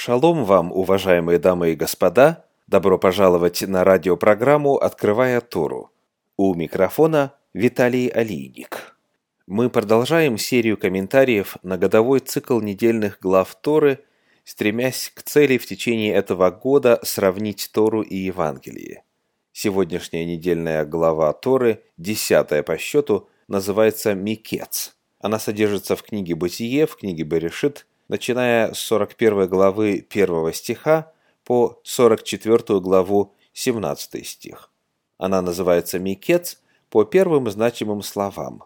Шалом вам, уважаемые дамы и господа! Добро пожаловать на радиопрограмму «Открывая Тору». У микрофона Виталий Алийник. Мы продолжаем серию комментариев на годовой цикл недельных глав Торы, стремясь к цели в течение этого года сравнить Тору и Евангелие. Сегодняшняя недельная глава Торы, десятая по счету, называется «Микец». Она содержится в книге «Бытие», в книге «Берешит», начиная с 41 главы 1 стиха по 44 главу 17 стих. Она называется «Микец» по первым значимым словам.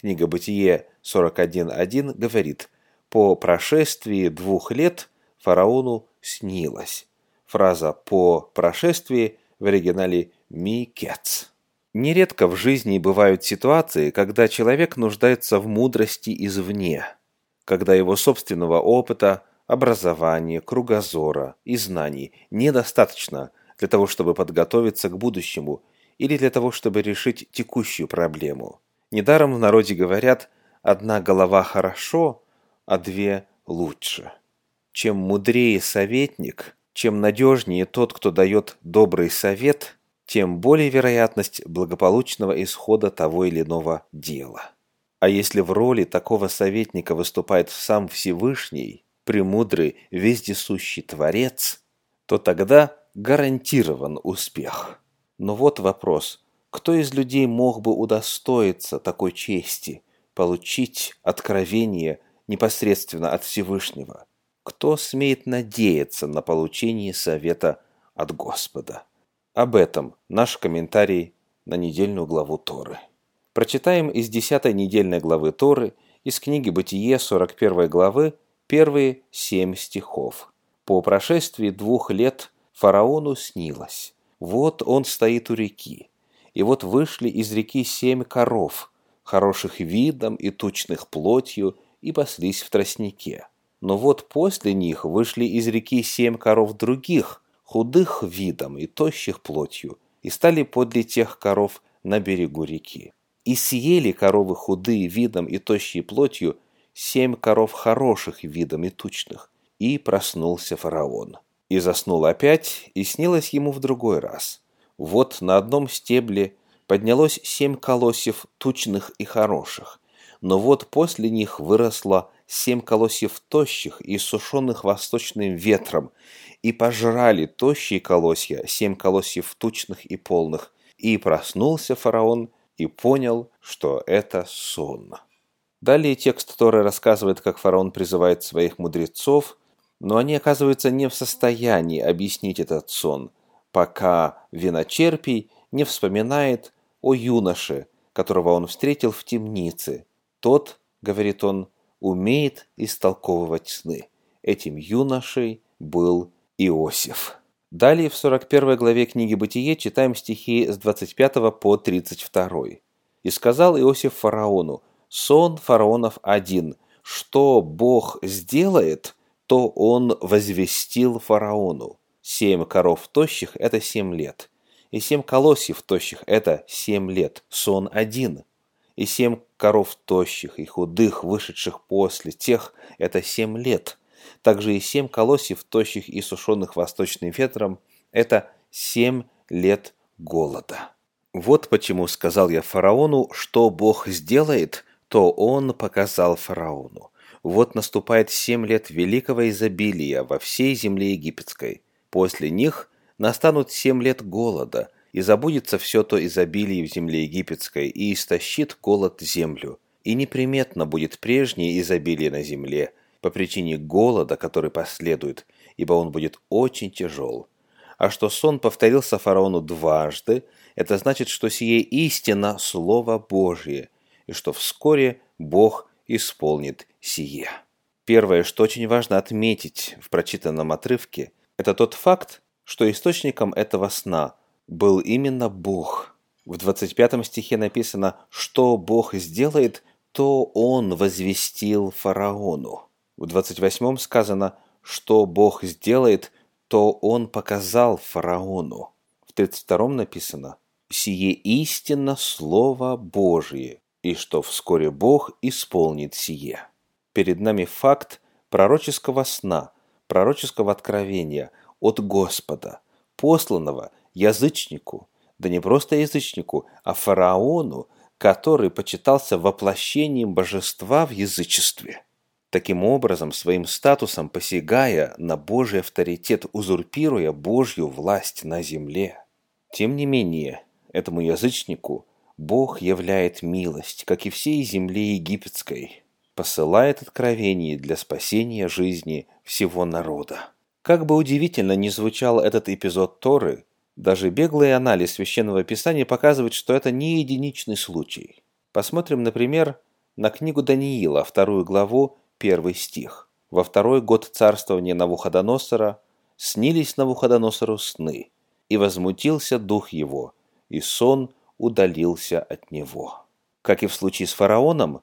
Книга «Бытие» 41.1 говорит «По прошествии двух лет фараону снилось». Фраза «по прошествии» в оригинале «микец». Нередко в жизни бывают ситуации, когда человек нуждается в мудрости извне, когда его собственного опыта, образования, кругозора и знаний недостаточно для того, чтобы подготовиться к будущему или для того, чтобы решить текущую проблему. Недаром в народе говорят «одна голова хорошо, а две лучше». Чем мудрее советник, чем надежнее тот, кто дает добрый совет – тем более вероятность благополучного исхода того или иного дела. А если в роли такого советника выступает сам Всевышний, премудрый, вездесущий Творец, то тогда гарантирован успех. Но вот вопрос, кто из людей мог бы удостоиться такой чести, получить откровение непосредственно от Всевышнего? Кто смеет надеяться на получение совета от Господа? Об этом наш комментарий на недельную главу Торы. Прочитаем из 10 недельной главы Торы из книги Бытие 41 главы первые семь стихов. По прошествии двух лет фараону снилось. Вот он стоит у реки. И вот вышли из реки семь коров, хороших видом и тучных плотью, и паслись в тростнике. Но вот после них вышли из реки семь коров других, худых видом и тощих плотью, и стали подле тех коров на берегу реки. И съели коровы худые видом и тощие плотью семь коров хороших видом и тучных, и проснулся фараон. И заснул опять, и снилось ему в другой раз. Вот на одном стебле поднялось семь колосьев тучных и хороших, но вот после них выросло семь колосьев тощих и сушеных восточным ветром, и пожрали тощие колосья, семь колосьев тучных и полных. И проснулся фараон и понял, что это сон. Далее текст Торы рассказывает, как фараон призывает своих мудрецов, но они оказываются не в состоянии объяснить этот сон, пока виночерпий не вспоминает о юноше, которого он встретил в темнице. Тот, говорит он, умеет истолковывать сны. Этим юношей был Иосиф. Далее в 41 главе книги «Бытие» читаем стихи с 25 по 32. «И сказал Иосиф фараону, сон фараонов один, что Бог сделает, то он возвестил фараону. Семь коров тощих – это семь лет, и семь колосьев тощих – это семь лет, сон один, и семь коров тощих и худых, вышедших после тех – это семь лет – также и семь колосьев, тощих и сушеных восточным ветром – это семь лет голода. Вот почему сказал я фараону, что Бог сделает, то он показал фараону. Вот наступает семь лет великого изобилия во всей земле египетской. После них настанут семь лет голода, и забудется все то изобилие в земле египетской, и истощит голод землю. И неприметно будет прежнее изобилие на земле – по причине голода, который последует, ибо он будет очень тяжел. А что сон повторился фараону дважды, это значит, что сие истина Слово Божье, и что вскоре Бог исполнит сие. Первое, что очень важно отметить в прочитанном отрывке, это тот факт, что источником этого сна был именно Бог. В 25 стихе написано, что Бог сделает, то Он возвестил фараону. В 28 сказано, что Бог сделает, то Он показал фараону. В 32 написано, «Сие истинно Слово Божие, и что вскоре Бог исполнит сие». Перед нами факт пророческого сна, пророческого откровения от Господа, посланного язычнику, да не просто язычнику, а фараону, который почитался воплощением божества в язычестве. Таким образом, своим статусом посягая на Божий авторитет, узурпируя Божью власть на земле. Тем не менее, этому язычнику Бог являет милость, как и всей земле египетской, посылает откровение для спасения жизни всего народа. Как бы удивительно ни звучал этот эпизод Торы, даже беглый анализ Священного Писания показывает, что это не единичный случай. Посмотрим, например, на книгу Даниила, вторую главу, первый стих. Во второй год царствования Навуходоносора снились Навуходоносору сны, и возмутился дух его, и сон удалился от него. Как и в случае с фараоном,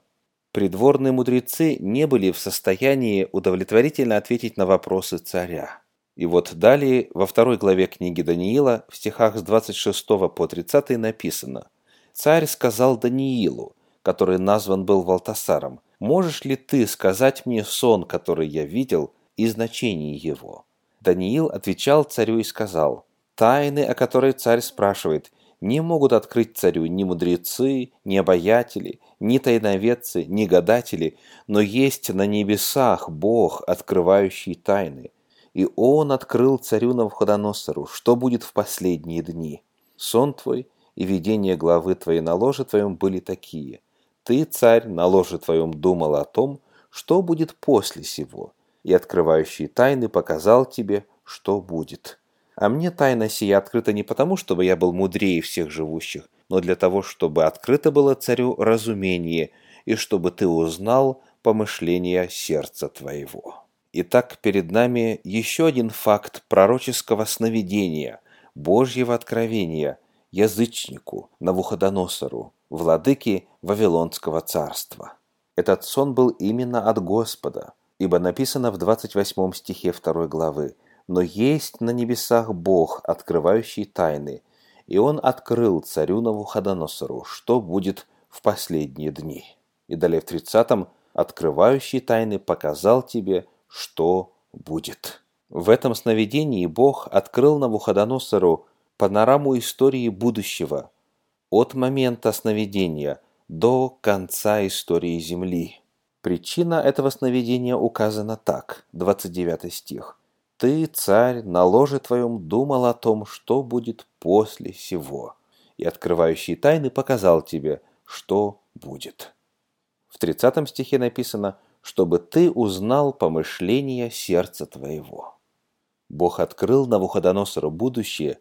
придворные мудрецы не были в состоянии удовлетворительно ответить на вопросы царя. И вот далее, во второй главе книги Даниила, в стихах с 26 по 30 написано «Царь сказал Даниилу, который назван был Валтасаром, «Можешь ли ты сказать мне сон, который я видел, и значение его?» Даниил отвечал царю и сказал «Тайны, о которой царь спрашивает, не могут открыть царю ни мудрецы, ни обаятели, ни тайноведцы, ни гадатели, но есть на небесах Бог, открывающий тайны» И он открыл царю Навуходоносору, что будет в последние дни. Сон твой и видение главы твоей на ложе твоем были такие. Ты, царь, на ложе твоем думал о том, что будет после сего, и открывающий тайны показал тебе, что будет. А мне тайна сия открыта не потому, чтобы я был мудрее всех живущих, но для того, чтобы открыто было царю разумение, и чтобы ты узнал помышления сердца твоего. Итак, перед нами еще один факт пророческого сновидения, Божьего откровения, язычнику, Навуходоносору, владыке Вавилонского царства. Этот сон был именно от Господа, ибо написано в 28 стихе 2 главы «Но есть на небесах Бог, открывающий тайны, и Он открыл царю Навуходоносору, что будет в последние дни». И далее в 30-м «Открывающий тайны показал тебе, что будет. В этом сновидении Бог открыл Навуходоносору панораму истории будущего от момента сновидения до конца истории Земли. Причина этого сновидения указана так, 29 стих. «Ты, царь, на ложе твоем думал о том, что будет после сего, и открывающий тайны показал тебе, что будет». В 30 стихе написано – чтобы ты узнал помышления сердца твоего. Бог открыл Навуходоносору будущее,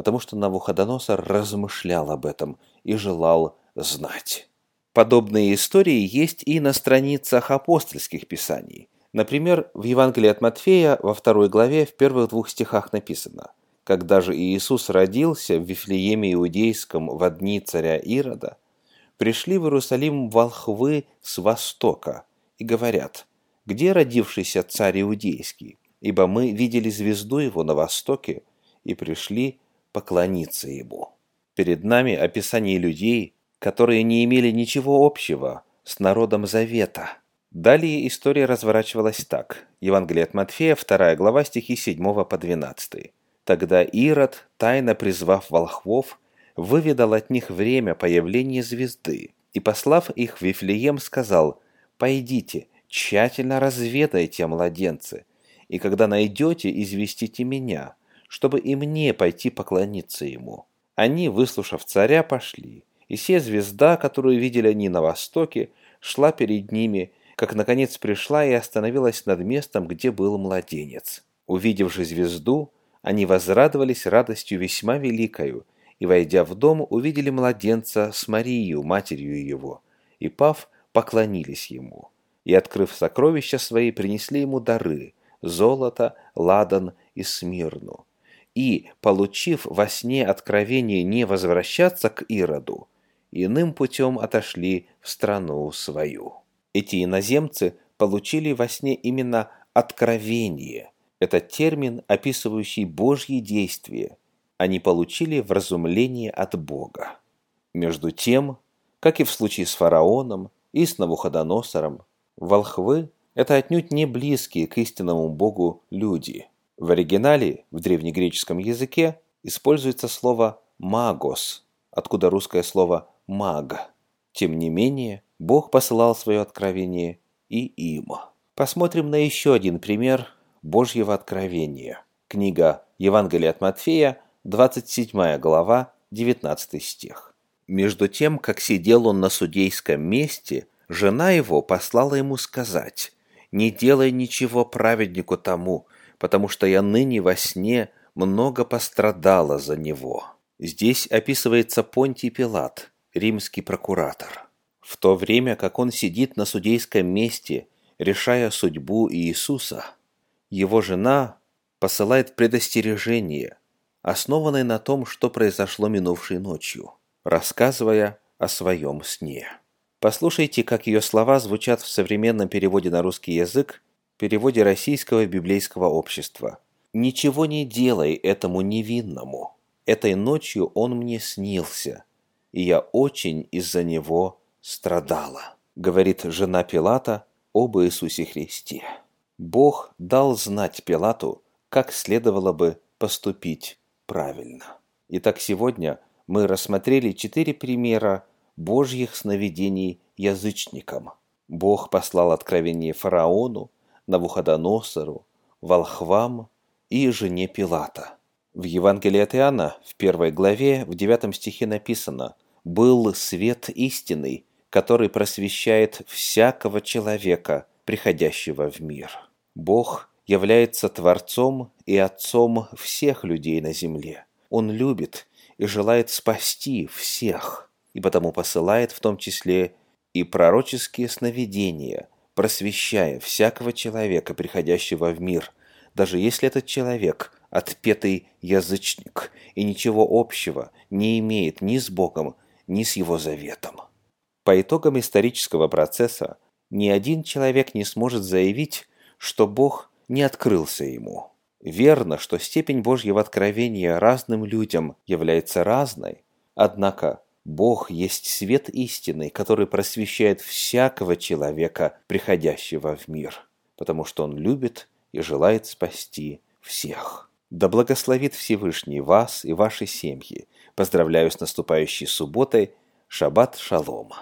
потому что Навуходоносор размышлял об этом и желал знать. Подобные истории есть и на страницах апостольских писаний. Например, в Евангелии от Матфея во второй главе в первых двух стихах написано «Когда же Иисус родился в Вифлееме Иудейском в дни царя Ирода, пришли в Иерусалим волхвы с востока, и говорят, «Где родившийся царь Иудейский? Ибо мы видели звезду его на востоке и пришли поклониться ему». Перед нами описание людей, которые не имели ничего общего с народом Завета. Далее история разворачивалась так. Евангелие от Матфея, 2 глава, стихи 7 по 12. Тогда Ирод, тайно призвав волхвов, выведал от них время появления звезды, и, послав их в Вифлеем, сказал – Пойдите, тщательно разведайте о младенце, и когда найдете, известите меня, чтобы и мне пойти поклониться ему». Они, выслушав царя, пошли, и все звезда, которую видели они на востоке, шла перед ними, как наконец пришла и остановилась над местом, где был младенец. Увидев же звезду, они возрадовались радостью весьма великою, и, войдя в дом, увидели младенца с Марией, матерью его, и, пав, поклонились ему, и, открыв сокровища свои, принесли ему дары – золото, ладан и смирну. И, получив во сне откровение не возвращаться к Ироду, иным путем отошли в страну свою. Эти иноземцы получили во сне именно откровение. Это термин, описывающий Божьи действия. Они получили вразумление от Бога. Между тем, как и в случае с фараоном, и с Навуходоносором. Волхвы это отнюдь не близкие к истинному Богу люди. В оригинале, в древнегреческом языке, используется слово «магос», откуда русское слово «маг». Тем не менее, Бог посылал свое откровение и им. Посмотрим на еще один пример Божьего откровения. Книга Евангелия от Матфея, 27 глава, 19 стих. Между тем, как сидел он на судейском месте, жена его послала ему сказать, «Не делай ничего праведнику тому, потому что я ныне во сне много пострадала за него». Здесь описывается Понтий Пилат, римский прокуратор. В то время, как он сидит на судейском месте, решая судьбу Иисуса, его жена посылает предостережение, основанное на том, что произошло минувшей ночью, рассказывая о своем сне. Послушайте, как ее слова звучат в современном переводе на русский язык, переводе Российского библейского общества. «Ничего не делай этому невинному. Этой ночью он мне снился, и я очень из-за него страдала», говорит жена Пилата об Иисусе Христе. Бог дал знать Пилату, как следовало бы поступить правильно. Итак, сегодня мы рассмотрели четыре примера Божьих сновидений язычникам. Бог послал откровение фараону, Навуходоносору, волхвам и жене Пилата. В Евангелии от Иоанна в первой главе в девятом стихе написано «Был свет истинный, который просвещает всякого человека, приходящего в мир». Бог является Творцом и Отцом всех людей на земле. Он любит и желает спасти всех, и потому посылает в том числе и пророческие сновидения, просвещая всякого человека, приходящего в мир, даже если этот человек – отпетый язычник и ничего общего не имеет ни с Богом, ни с Его заветом. По итогам исторического процесса ни один человек не сможет заявить, что Бог не открылся ему. Верно, что степень Божьего откровения разным людям является разной, однако Бог есть свет истины, который просвещает всякого человека, приходящего в мир, потому что Он любит и желает спасти всех. Да благословит Всевышний вас и ваши семьи. Поздравляю с наступающей субботой. Шаббат шалом.